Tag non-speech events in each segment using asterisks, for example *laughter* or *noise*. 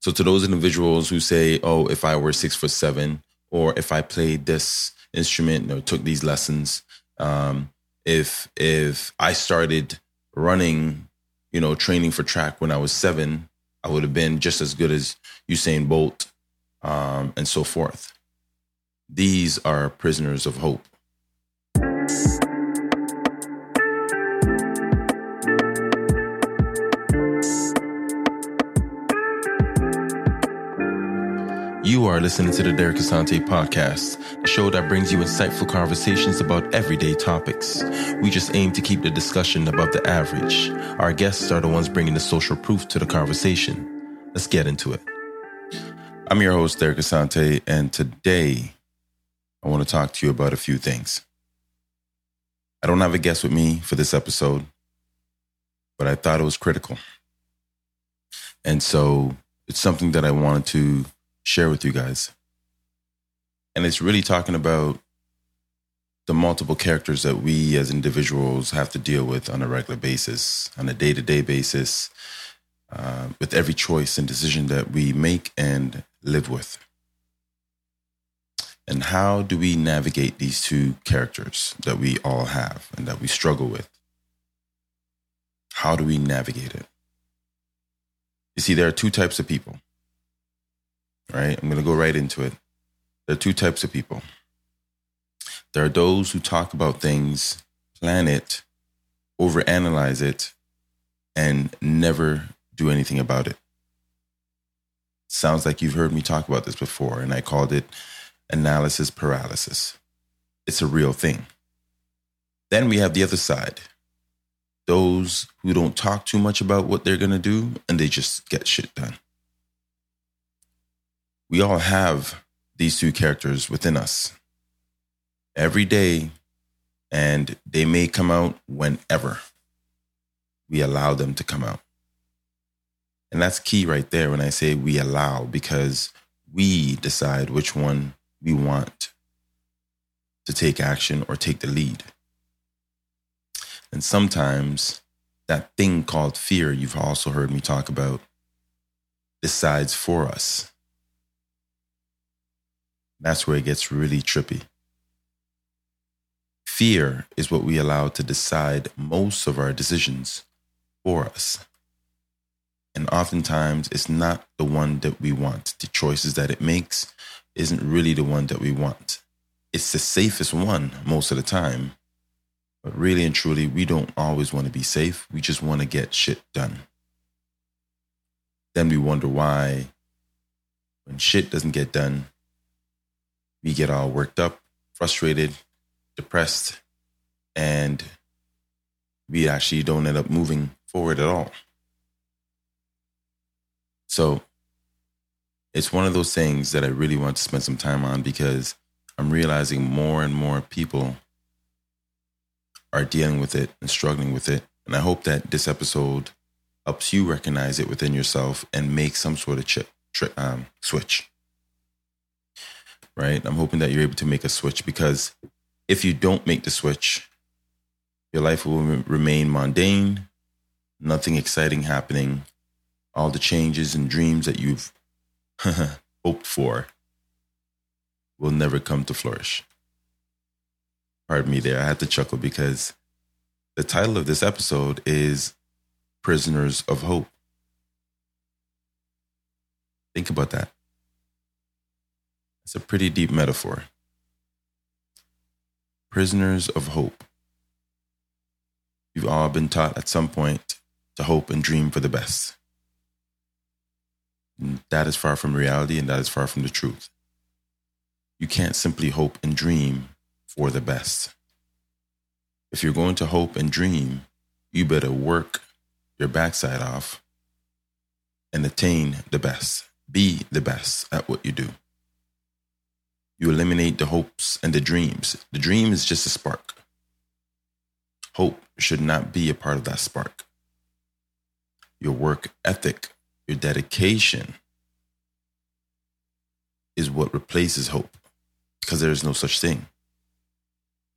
So to those individuals who say, "Oh, if I were six foot seven, or if I played this instrument or took these lessons, um, if if I started running, you know, training for track when I was seven, I would have been just as good as Usain Bolt, um, and so forth." These are prisoners of hope. Are listening to the Derek Asante podcast, the show that brings you insightful conversations about everyday topics. We just aim to keep the discussion above the average. Our guests are the ones bringing the social proof to the conversation. Let's get into it. I'm your host, Derek Asante, and today I want to talk to you about a few things. I don't have a guest with me for this episode, but I thought it was critical. And so it's something that I wanted to share with you guys. And it's really talking about the multiple characters that we as individuals have to deal with on a regular basis, on a day to day basis, uh, with every choice and decision that we make and live with. And how do we navigate these two characters that we all have and that we struggle with? How do we navigate it? You see, there are two types of people right? I'm going to go right into it. There are two types of people. There are those who talk about things, plan it, overanalyze it, and never do anything about it. Sounds like you've heard me talk about this before, and I called it analysis paralysis. It's a real thing. Then we have the other side those who don't talk too much about what they're going to do and they just get shit done we all have these two characters within us every day, and they may come out whenever we allow them to come out. And that's key right there when I say we allow, because we decide which one we want to take action or take the lead. And sometimes that thing called fear, you've also heard me talk about, decides for us. That's where it gets really trippy. Fear is what we allow to decide most of our decisions for us. And oftentimes, it's not the one that we want. The choices that it makes isn't really the one that we want. It's the safest one most of the time. But really and truly, we don't always want to be safe. We just want to get shit done. Then we wonder why, when shit doesn't get done, we get all worked up, frustrated, depressed, and we actually don't end up moving forward at all. So it's one of those things that I really want to spend some time on because I'm realizing more and more people are dealing with it and struggling with it. And I hope that this episode helps you recognize it within yourself and make some sort of tri- um, switch right? I'm hoping that you're able to make a switch because if you don't make the switch, your life will remain mundane, nothing exciting happening. All the changes and dreams that you've *laughs* hoped for will never come to flourish. Pardon me there, I had to chuckle because the title of this episode is Prisoners of Hope. Think about that. It's a pretty deep metaphor. Prisoners of hope. We've all been taught at some point to hope and dream for the best. And that is far from reality and that is far from the truth. You can't simply hope and dream for the best. If you're going to hope and dream, you better work your backside off and attain the best. Be the best at what you do. You eliminate the hopes and the dreams. The dream is just a spark. Hope should not be a part of that spark. Your work ethic, your dedication is what replaces hope because there is no such thing.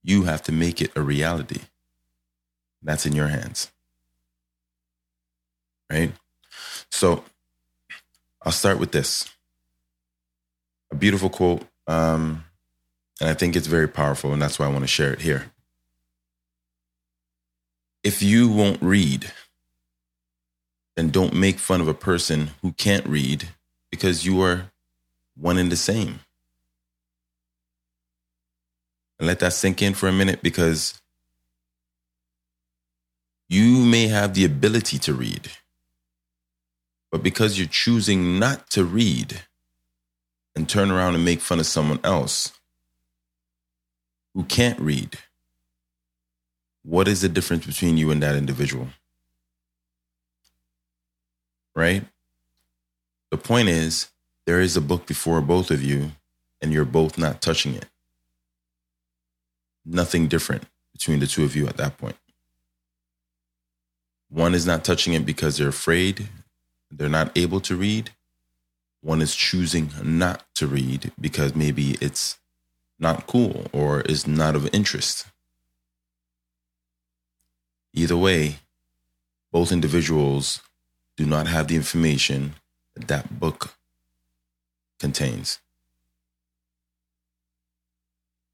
You have to make it a reality. That's in your hands. Right? So I'll start with this a beautiful quote. Um, and I think it's very powerful, and that's why I want to share it here. If you won't read, then don't make fun of a person who can't read because you are one and the same. And let that sink in for a minute because you may have the ability to read, but because you're choosing not to read and turn around and make fun of someone else who can't read, what is the difference between you and that individual? Right? The point is, there is a book before both of you, and you're both not touching it nothing different between the two of you at that point. One is not touching it because they're afraid, they're not able to read. One is choosing not to read because maybe it's not cool or is not of interest. Either way, both individuals do not have the information that that book contains.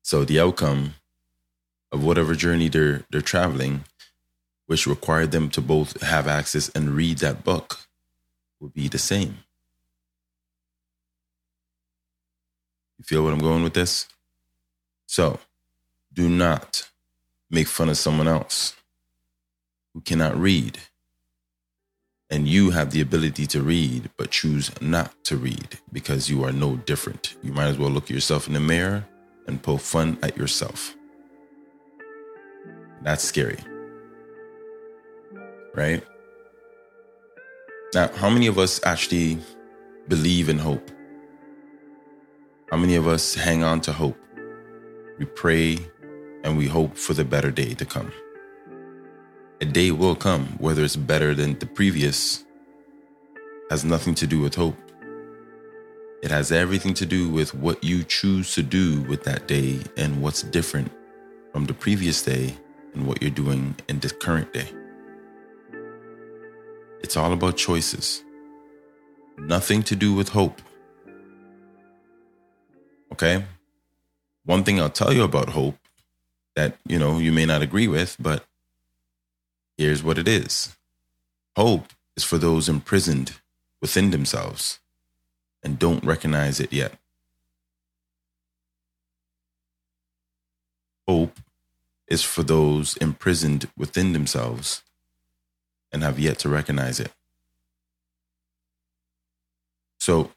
So the outcome of whatever journey they're they're traveling, which required them to both have access and read that book, would be the same. You feel what I'm going with this? So, do not make fun of someone else who cannot read. And you have the ability to read, but choose not to read because you are no different. You might as well look at yourself in the mirror and poke fun at yourself. That's scary. Right? Now, how many of us actually believe in hope? How many of us hang on to hope? We pray and we hope for the better day to come. A day will come, whether it's better than the previous, has nothing to do with hope. It has everything to do with what you choose to do with that day and what's different from the previous day and what you're doing in this current day. It's all about choices. Nothing to do with hope. Okay? One thing I'll tell you about hope that, you know, you may not agree with, but here's what it is. Hope is for those imprisoned within themselves and don't recognize it yet. Hope is for those imprisoned within themselves and have yet to recognize it. So,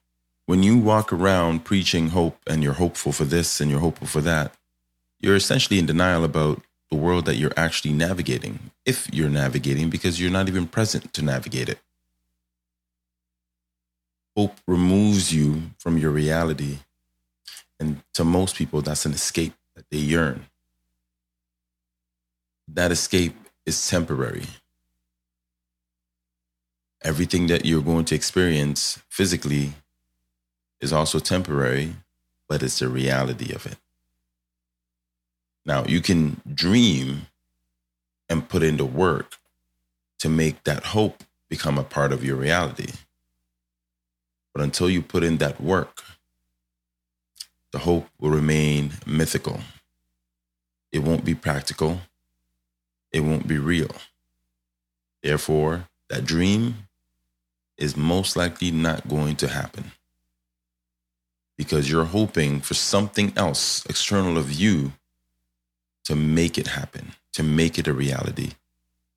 when you walk around preaching hope and you're hopeful for this and you're hopeful for that, you're essentially in denial about the world that you're actually navigating, if you're navigating, because you're not even present to navigate it. Hope removes you from your reality. And to most people, that's an escape that they yearn that escape is temporary. Everything that you're going to experience physically is also temporary, but it's the reality of it. Now, you can dream and put into work to make that hope become a part of your reality. But until you put in that work, the hope will remain mythical. It won't be practical it won't be real. Therefore, that dream is most likely not going to happen because you're hoping for something else external of you to make it happen, to make it a reality.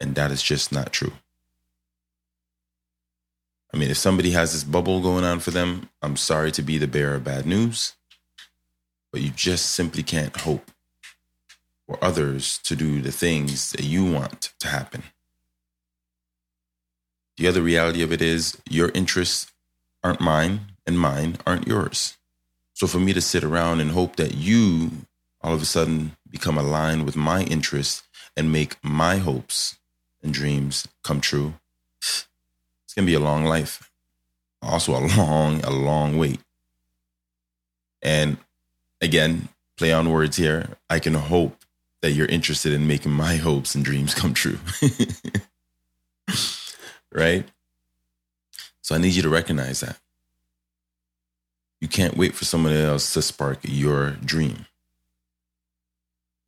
And that is just not true. I mean, if somebody has this bubble going on for them, I'm sorry to be the bearer of bad news, but you just simply can't hope for others to do the things that you want to happen. The other reality of it is your interests aren't mine and mine aren't yours. So for me to sit around and hope that you all of a sudden become aligned with my interests and make my hopes and dreams come true, it's going to be a long life. Also a long, a long wait. And again, play on words here. I can hope that you're interested in making my hopes and dreams come true. *laughs* right? So I need you to recognize that. You can't wait for someone else to spark your dream.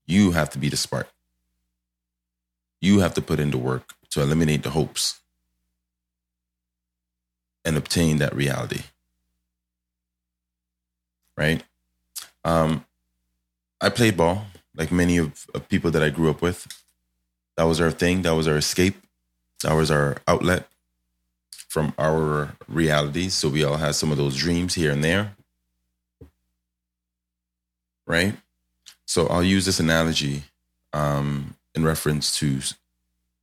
You have to be the spark. You have to put in the work to eliminate the hopes and obtain that reality. Right? Um, I played ball like many of, of people that I grew up with. That was our thing. That was our escape. That was our outlet from our realities. So we all have some of those dreams here and there. Right? So I'll use this analogy um, in reference to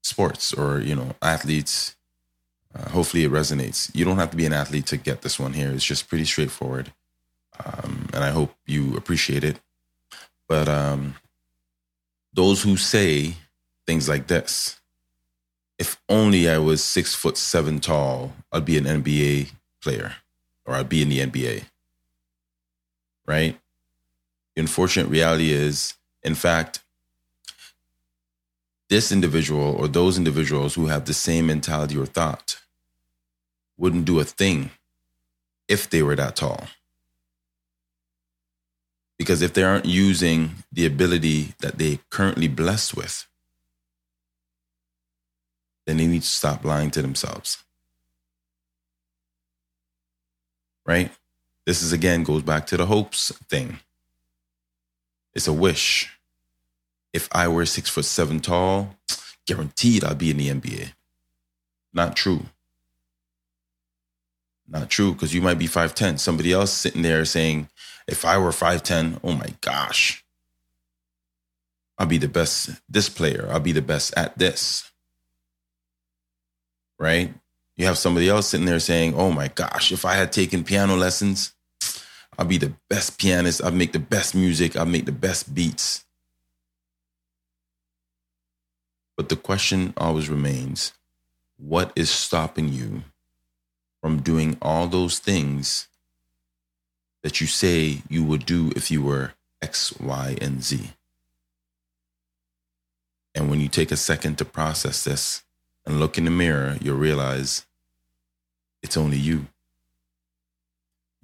sports or, you know, athletes. Uh, hopefully it resonates. You don't have to be an athlete to get this one here. It's just pretty straightforward. Um, and I hope you appreciate it. But um, those who say things like this, if only I was six foot seven tall, I'd be an NBA player or I'd be in the NBA. Right? The unfortunate reality is, in fact, this individual or those individuals who have the same mentality or thought wouldn't do a thing if they were that tall. Because if they aren't using the ability that they currently blessed with, then they need to stop lying to themselves. Right? This is again goes back to the hopes thing. It's a wish. If I were six foot seven tall, guaranteed I'd be in the NBA. Not true. Not true, because you might be 5'10. Somebody else sitting there saying, if I were 5'10, oh my gosh, I'll be the best this player. I'll be the best at this. Right? You have somebody else sitting there saying, oh my gosh, if I had taken piano lessons, I'd be the best pianist. I'd make the best music. I'd make the best beats. But the question always remains what is stopping you from doing all those things that you say you would do if you were X, Y, and Z? And when you take a second to process this and look in the mirror, you'll realize it's only you.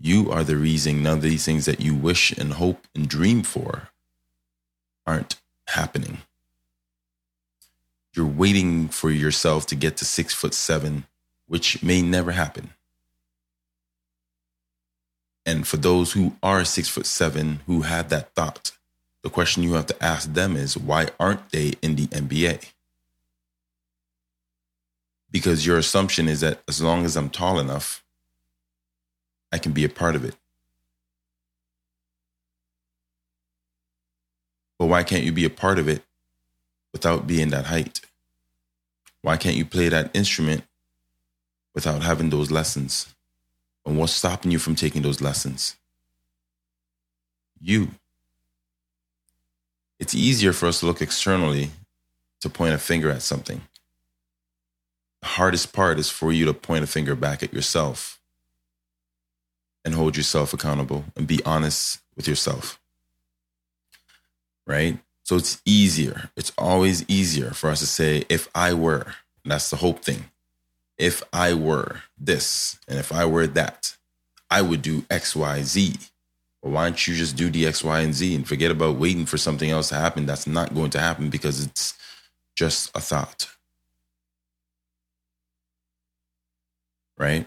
You are the reason none of these things that you wish and hope and dream for aren't happening. You're waiting for yourself to get to six foot seven, which may never happen. And for those who are six foot seven who have that thought, the question you have to ask them is why aren't they in the NBA? Because your assumption is that as long as I'm tall enough, I can be a part of it. But why can't you be a part of it without being that height? Why can't you play that instrument without having those lessons? And what's stopping you from taking those lessons? You. It's easier for us to look externally to point a finger at something. Hardest part is for you to point a finger back at yourself and hold yourself accountable and be honest with yourself. Right? So it's easier. It's always easier for us to say, if I were, that's the hope thing. If I were this and if I were that, I would do X, Y, Z. Well, why don't you just do the X, Y, and Z and forget about waiting for something else to happen that's not going to happen because it's just a thought. Right?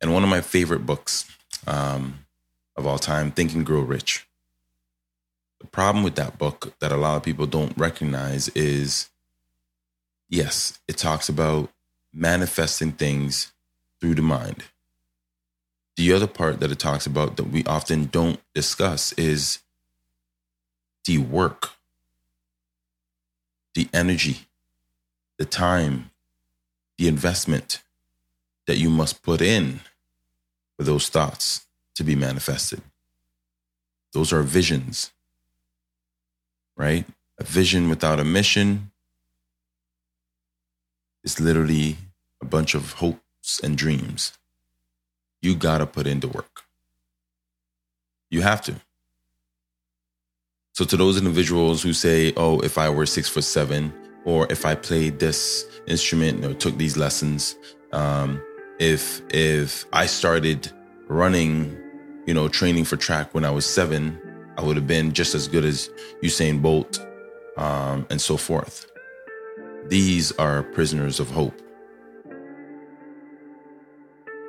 And one of my favorite books um, of all time, Think and Grow Rich. The problem with that book that a lot of people don't recognize is yes, it talks about manifesting things through the mind. The other part that it talks about that we often don't discuss is the work, the energy, the time, the investment that you must put in for those thoughts to be manifested. Those are visions, right? A vision without a mission is literally a bunch of hopes and dreams. You got to put into work. You have to. So, to those individuals who say, oh, if I were six foot seven, or if I played this instrument or took these lessons, um, if if I started running you know, training for track when I was seven, I would have been just as good as Usain Bolt um, and so forth. These are prisoners of hope.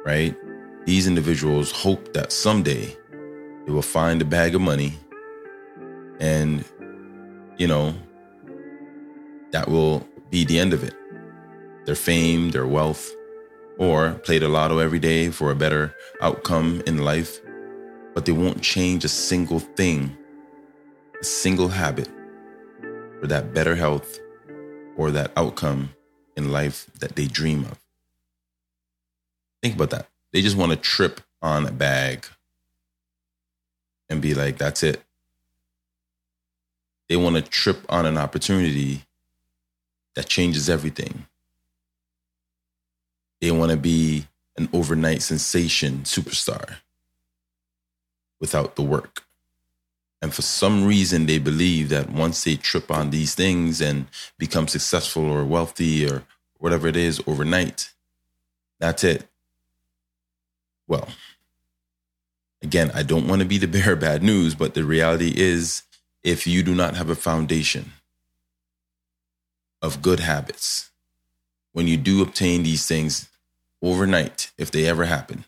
Right? These individuals hope that someday they will find a bag of money and, you know, that will be the end of it. Their fame, their wealth, or play the lotto every day for a better outcome in life, but they won't change a single thing, a single habit for that better health or that outcome in life that they dream of. Think about that. They just want to trip on a bag and be like, that's it. They want to trip on an opportunity that changes everything. They want to be an overnight sensation superstar without the work. And for some reason, they believe that once they trip on these things and become successful or wealthy or whatever it is overnight, that's it. Well, again, I don't want to be the bearer of bad news, but the reality is if you do not have a foundation of good habits, when you do obtain these things overnight, if they ever happen,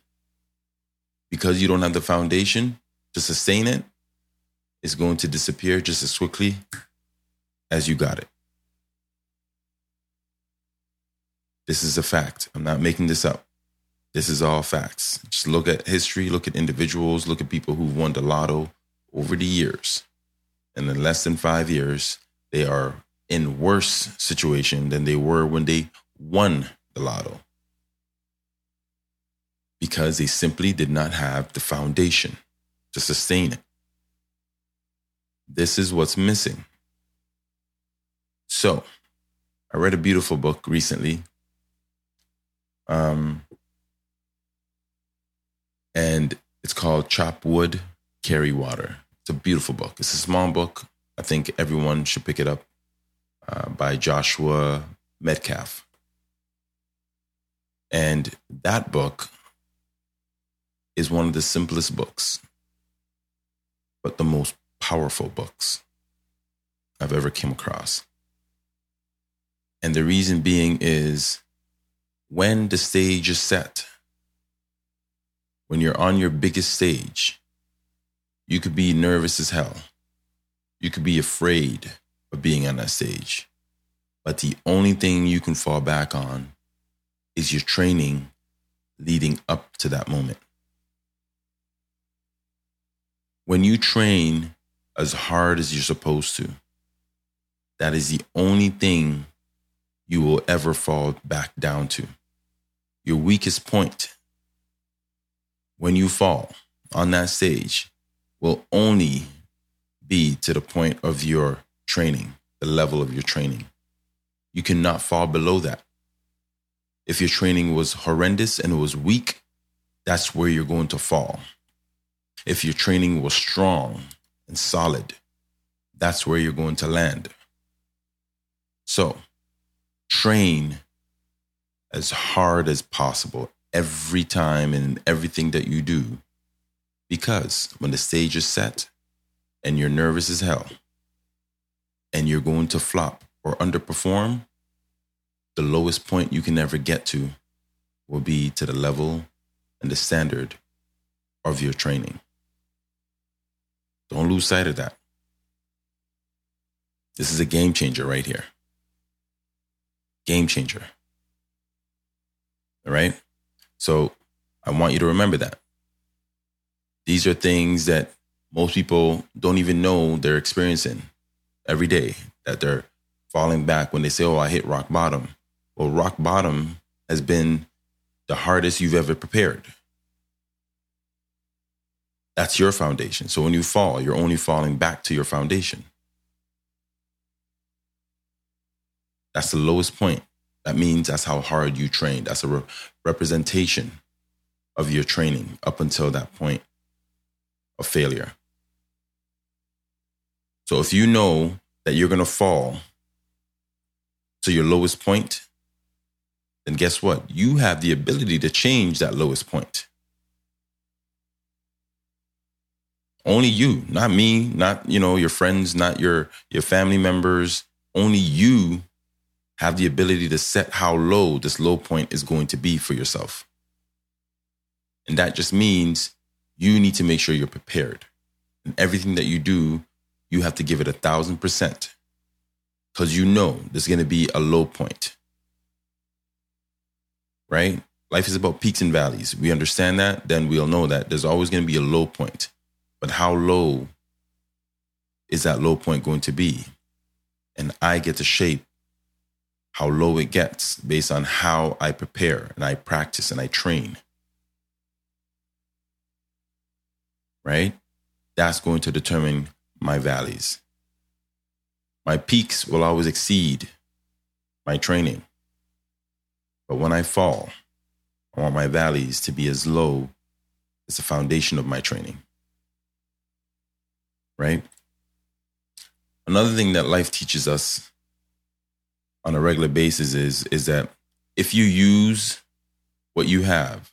because you don't have the foundation to sustain it, it's going to disappear just as quickly as you got it. This is a fact. I'm not making this up. This is all facts. Just look at history, look at individuals, look at people who've won the lotto over the years. And in less than five years, they are in worse situation than they were when they won the lotto. Because they simply did not have the foundation to sustain it. This is what's missing. So, I read a beautiful book recently. Um, and it's called Chop Wood, Carry Water. It's a beautiful book. It's a small book. I think everyone should pick it up uh, by Joshua Medcalf. And that book is one of the simplest books, but the most powerful books I've ever came across. And the reason being is when the stage is set, when you're on your biggest stage, you could be nervous as hell. You could be afraid of being on that stage. But the only thing you can fall back on is your training leading up to that moment. When you train as hard as you're supposed to, that is the only thing you will ever fall back down to. Your weakest point when you fall on that stage will only be to the point of your training, the level of your training. You cannot fall below that. If your training was horrendous and it was weak, that's where you're going to fall. If your training was strong and solid, that's where you're going to land. So, train as hard as possible every time and everything that you do. Because when the stage is set and you're nervous as hell and you're going to flop or underperform, the lowest point you can ever get to will be to the level and the standard of your training. Don't lose sight of that. This is a game changer right here. Game changer. All right? So I want you to remember that. These are things that most people don't even know they're experiencing every day, that they're falling back when they say, Oh, I hit rock bottom. Well, rock bottom has been the hardest you've ever prepared. That's your foundation. So when you fall, you're only falling back to your foundation. That's the lowest point. That means that's how hard you trained. That's a re- representation of your training up until that point of failure. So if you know that you're going to fall to your lowest point, then guess what? You have the ability to change that lowest point. Only you, not me, not you know your friends, not your your family members. Only you have the ability to set how low this low point is going to be for yourself. And that just means you need to make sure you're prepared. And everything that you do, you have to give it a thousand percent because you know there's going to be a low point. Right? Life is about peaks and valleys. We understand that, then we'll know that there's always going to be a low point. But how low is that low point going to be? And I get to shape how low it gets based on how I prepare and I practice and I train. Right? That's going to determine my valleys. My peaks will always exceed my training. But when I fall, I want my valleys to be as low as the foundation of my training. Right? Another thing that life teaches us on a regular basis is, is that if you use what you have,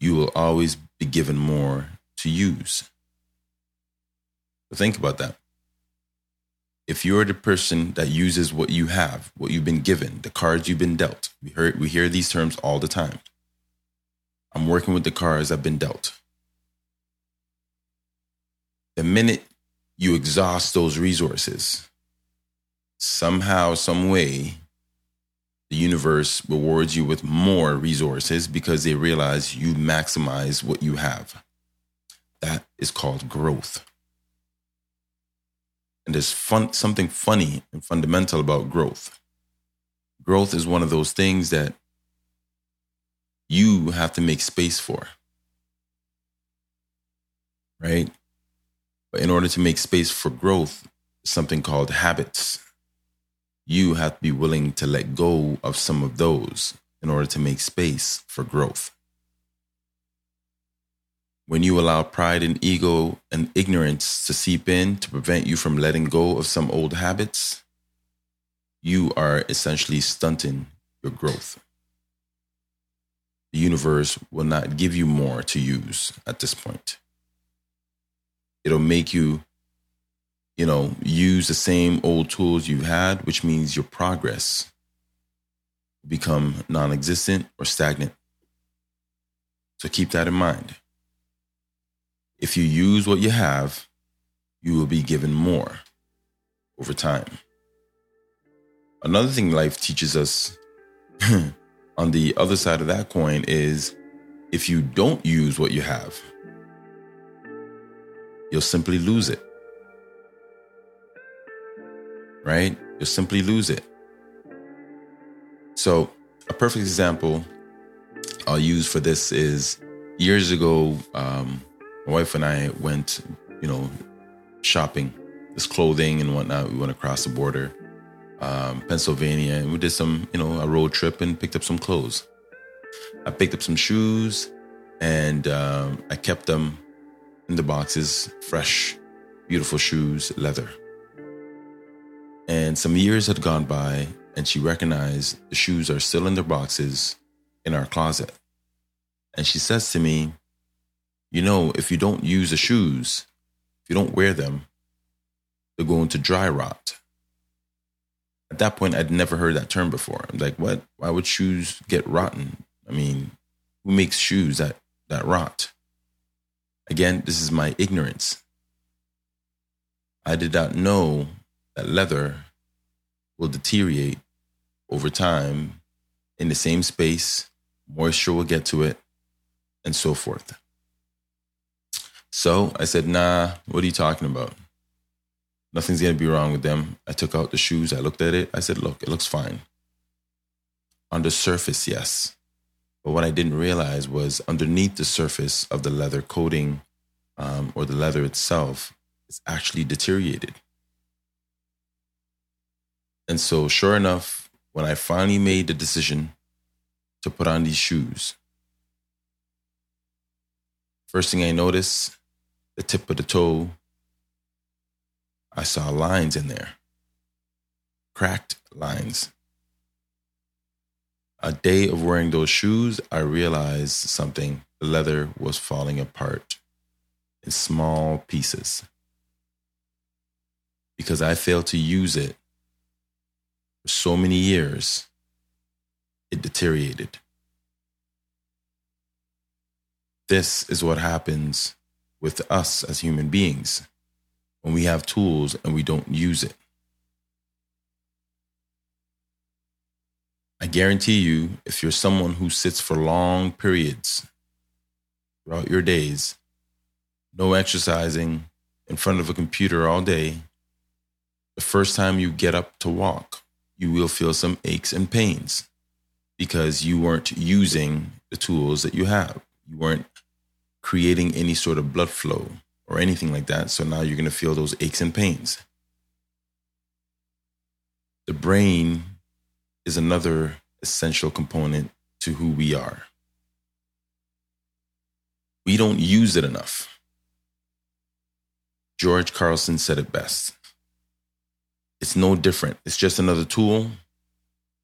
you will always be given more to use. So think about that. If you're the person that uses what you have, what you've been given, the cards you've been dealt, we heard we hear these terms all the time. I'm working with the cards I've been dealt. The minute you exhaust those resources, somehow, some way, the universe rewards you with more resources because they realize you maximize what you have. That is called growth. And there's fun, something funny and fundamental about growth. Growth is one of those things that you have to make space for. Right? But in order to make space for growth, something called habits. You have to be willing to let go of some of those in order to make space for growth. When you allow pride and ego and ignorance to seep in to prevent you from letting go of some old habits, you are essentially stunting your growth. The universe will not give you more to use at this point. It'll make you, you know, use the same old tools you've had, which means your progress become non existent or stagnant. So keep that in mind. If you use what you have, you will be given more over time. Another thing life teaches us *clears throat* on the other side of that coin is if you don't use what you have, you'll simply lose it. Right? You'll simply lose it. So, a perfect example I'll use for this is years ago, um, my wife and I went, you know, shopping, this clothing and whatnot. We went across the border, um, Pennsylvania, and we did some, you know, a road trip and picked up some clothes. I picked up some shoes and um, I kept them in the boxes, fresh, beautiful shoes, leather. And some years had gone by, and she recognized the shoes are still in their boxes in our closet. And she says to me, You know, if you don't use the shoes, if you don't wear them, they're going to dry rot. At that point, I'd never heard that term before. I'm like, what? Why would shoes get rotten? I mean, who makes shoes that, that rot? Again, this is my ignorance. I did not know that leather will deteriorate over time in the same space, moisture will get to it, and so forth. So I said, nah, what are you talking about? Nothing's going to be wrong with them. I took out the shoes. I looked at it. I said, look, it looks fine. On the surface, yes. But what I didn't realize was underneath the surface of the leather coating um, or the leather itself it's actually deteriorated. And so, sure enough, when I finally made the decision to put on these shoes, first thing I noticed, the tip of the toe, I saw lines in there, cracked lines a day of wearing those shoes, I realized something. The leather was falling apart. in small pieces. Because I failed to use it for so many years, it deteriorated. This is what happens with us as human beings when we have tools and we don't use it. I guarantee you, if you're someone who sits for long periods throughout your days, no exercising in front of a computer all day, the first time you get up to walk, you will feel some aches and pains because you weren't using the tools that you have. You weren't creating any sort of blood flow or anything like that. So now you're going to feel those aches and pains. The brain is another essential component to who we are. We don't use it enough. George Carlson said it best. It's no different. It's just another tool.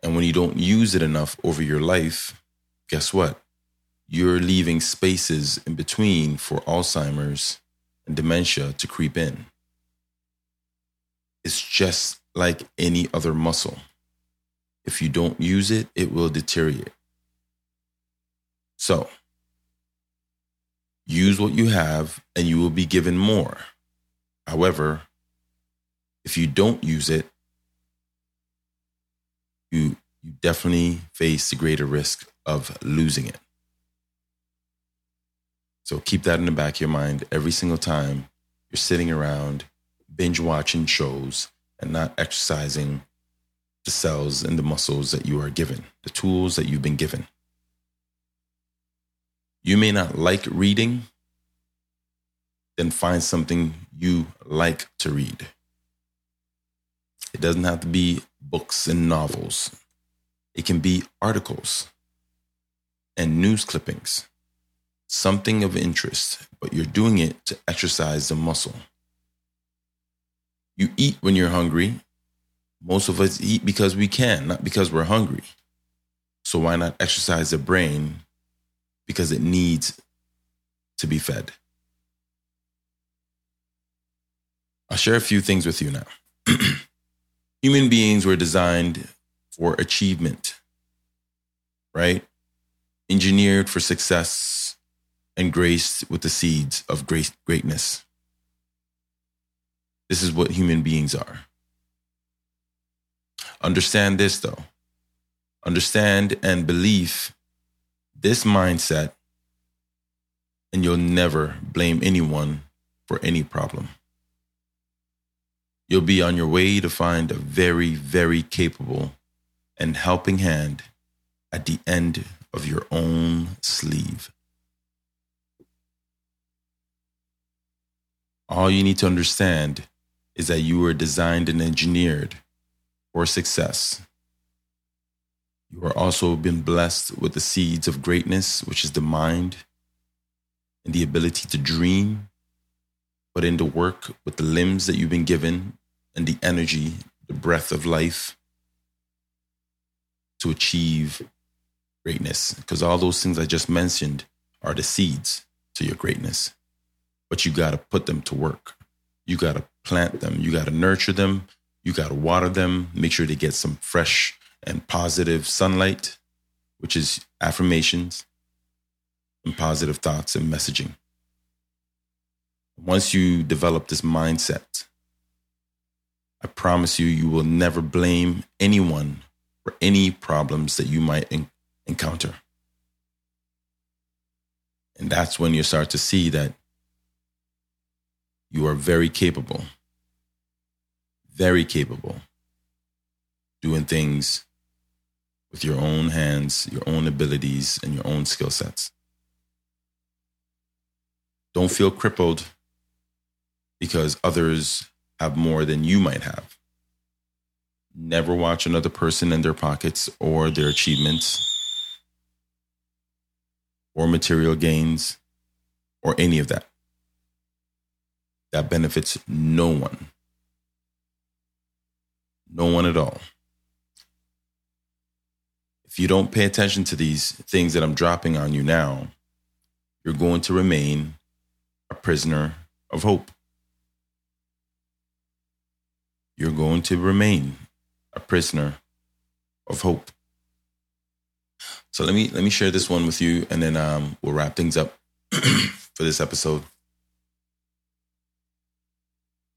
And when you don't use it enough over your life, guess what? You're leaving spaces in between for Alzheimer's and dementia to creep in. It's just like any other muscle. If you don't use it, it will deteriorate. So, use what you have and you will be given more. However, if you don't use it, you, you definitely face the greater risk of losing it. So keep that in the back of your mind every single time you're sitting around binge watching shows and not exercising the cells and the muscles that you are given, the tools that you've been given. You may not like reading, then find something you like to read. It doesn't have to be books and novels, it can be articles and news clippings, something of interest, but you're doing it to exercise the muscle. You eat when you're hungry most of us eat because we can, not because we're hungry. So why not exercise the brain because it needs to be fed? I'll share a few things with you now. *clears throat* Human beings were designed for achievement, right? Engineered for success and graced with the seeds of great greatness. This is what human beings are. Understand this though. Understand and believe this mindset, and you'll never blame anyone for any problem. You'll be on your way to find a very, very capable and helping hand at the end of your own sleeve. All you need to understand is that you were designed and engineered for success. You are also been blessed with the seeds of greatness, which is the mind and the ability to dream, put into work with the limbs that you've been given and the energy, the breath of life to achieve greatness. Because all those things I just mentioned are the seeds to your greatness. But you got to put them to work. You got to plant them. You got to nurture them. You got to water them, make sure they get some fresh and positive sunlight, which is affirmations and positive thoughts and messaging. Once you develop this mindset, I promise you, you will never blame anyone for any problems that you might en- encounter. And that's when you start to see that you are very capable very capable doing things with your own hands, your own abilities, and your own skill sets. Don't feel crippled because others have more than you might have. Never watch another person in their pockets or their achievements or material gains or any of that. That benefits no one. No one at all. If you don't pay attention to these things that I'm dropping on you now, you're going to remain a prisoner of hope. You're going to remain a prisoner of hope. So let me let me share this one with you, and then um, we'll wrap things up *clears throat* for this episode.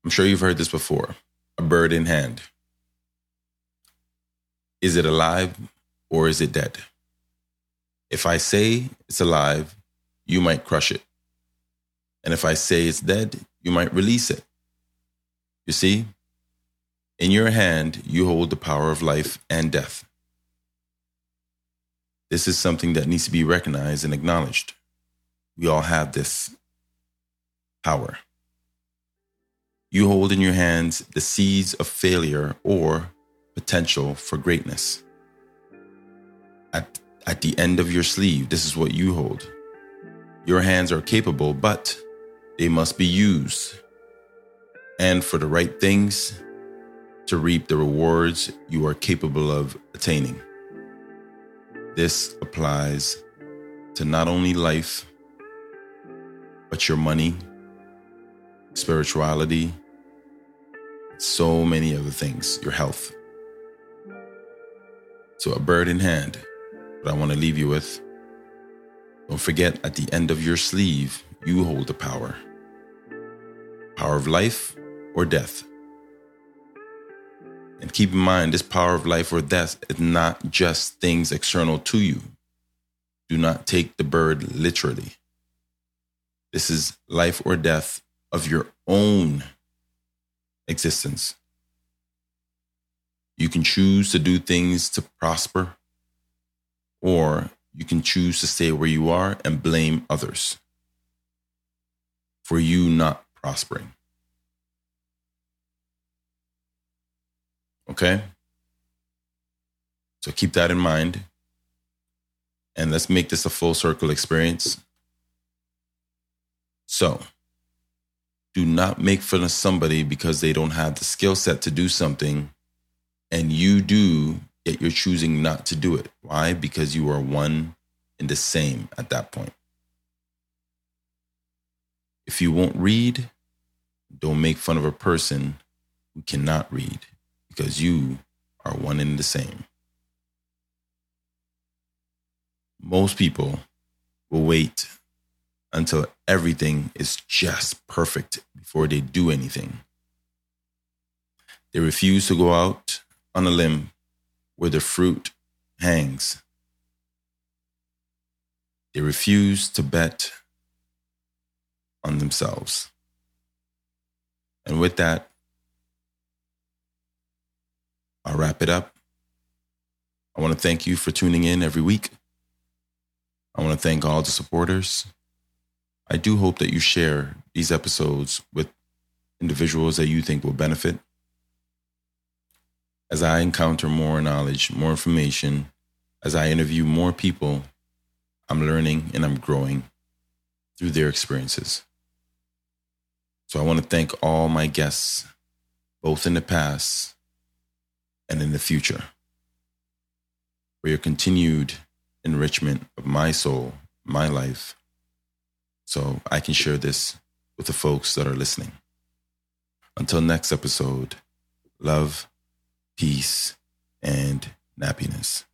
I'm sure you've heard this before. A bird in hand. Is it alive or is it dead? If I say it's alive, you might crush it. And if I say it's dead, you might release it. You see, in your hand, you hold the power of life and death. This is something that needs to be recognized and acknowledged. We all have this power. You hold in your hands the seeds of failure or potential for greatness. At, at the end of your sleeve, this is what you hold. Your hands are capable, but they must be used. And for the right things to reap the rewards you are capable of attaining. This applies to not only life, but your money, spirituality, so many other things, your health. So, a bird in hand, what I want to leave you with. Don't forget, at the end of your sleeve, you hold the power power of life or death. And keep in mind, this power of life or death is not just things external to you. Do not take the bird literally. This is life or death of your own existence. You can choose to do things to prosper, or you can choose to stay where you are and blame others for you not prospering. Okay? So keep that in mind. And let's make this a full circle experience. So, do not make fun of somebody because they don't have the skill set to do something and you do, yet you're choosing not to do it. Why? Because you are one and the same at that point. If you won't read, don't make fun of a person who cannot read because you are one and the same. Most people will wait until everything is just perfect before they do anything. They refuse to go out on a limb where the fruit hangs. They refuse to bet on themselves. And with that, I'll wrap it up. I want to thank you for tuning in every week. I want to thank all the supporters. I do hope that you share these episodes with individuals that you think will benefit. As I encounter more knowledge, more information, as I interview more people, I'm learning and I'm growing through their experiences. So I want to thank all my guests, both in the past and in the future, for your continued enrichment of my soul, my life, so I can share this with the folks that are listening. Until next episode, love, peace, and happiness.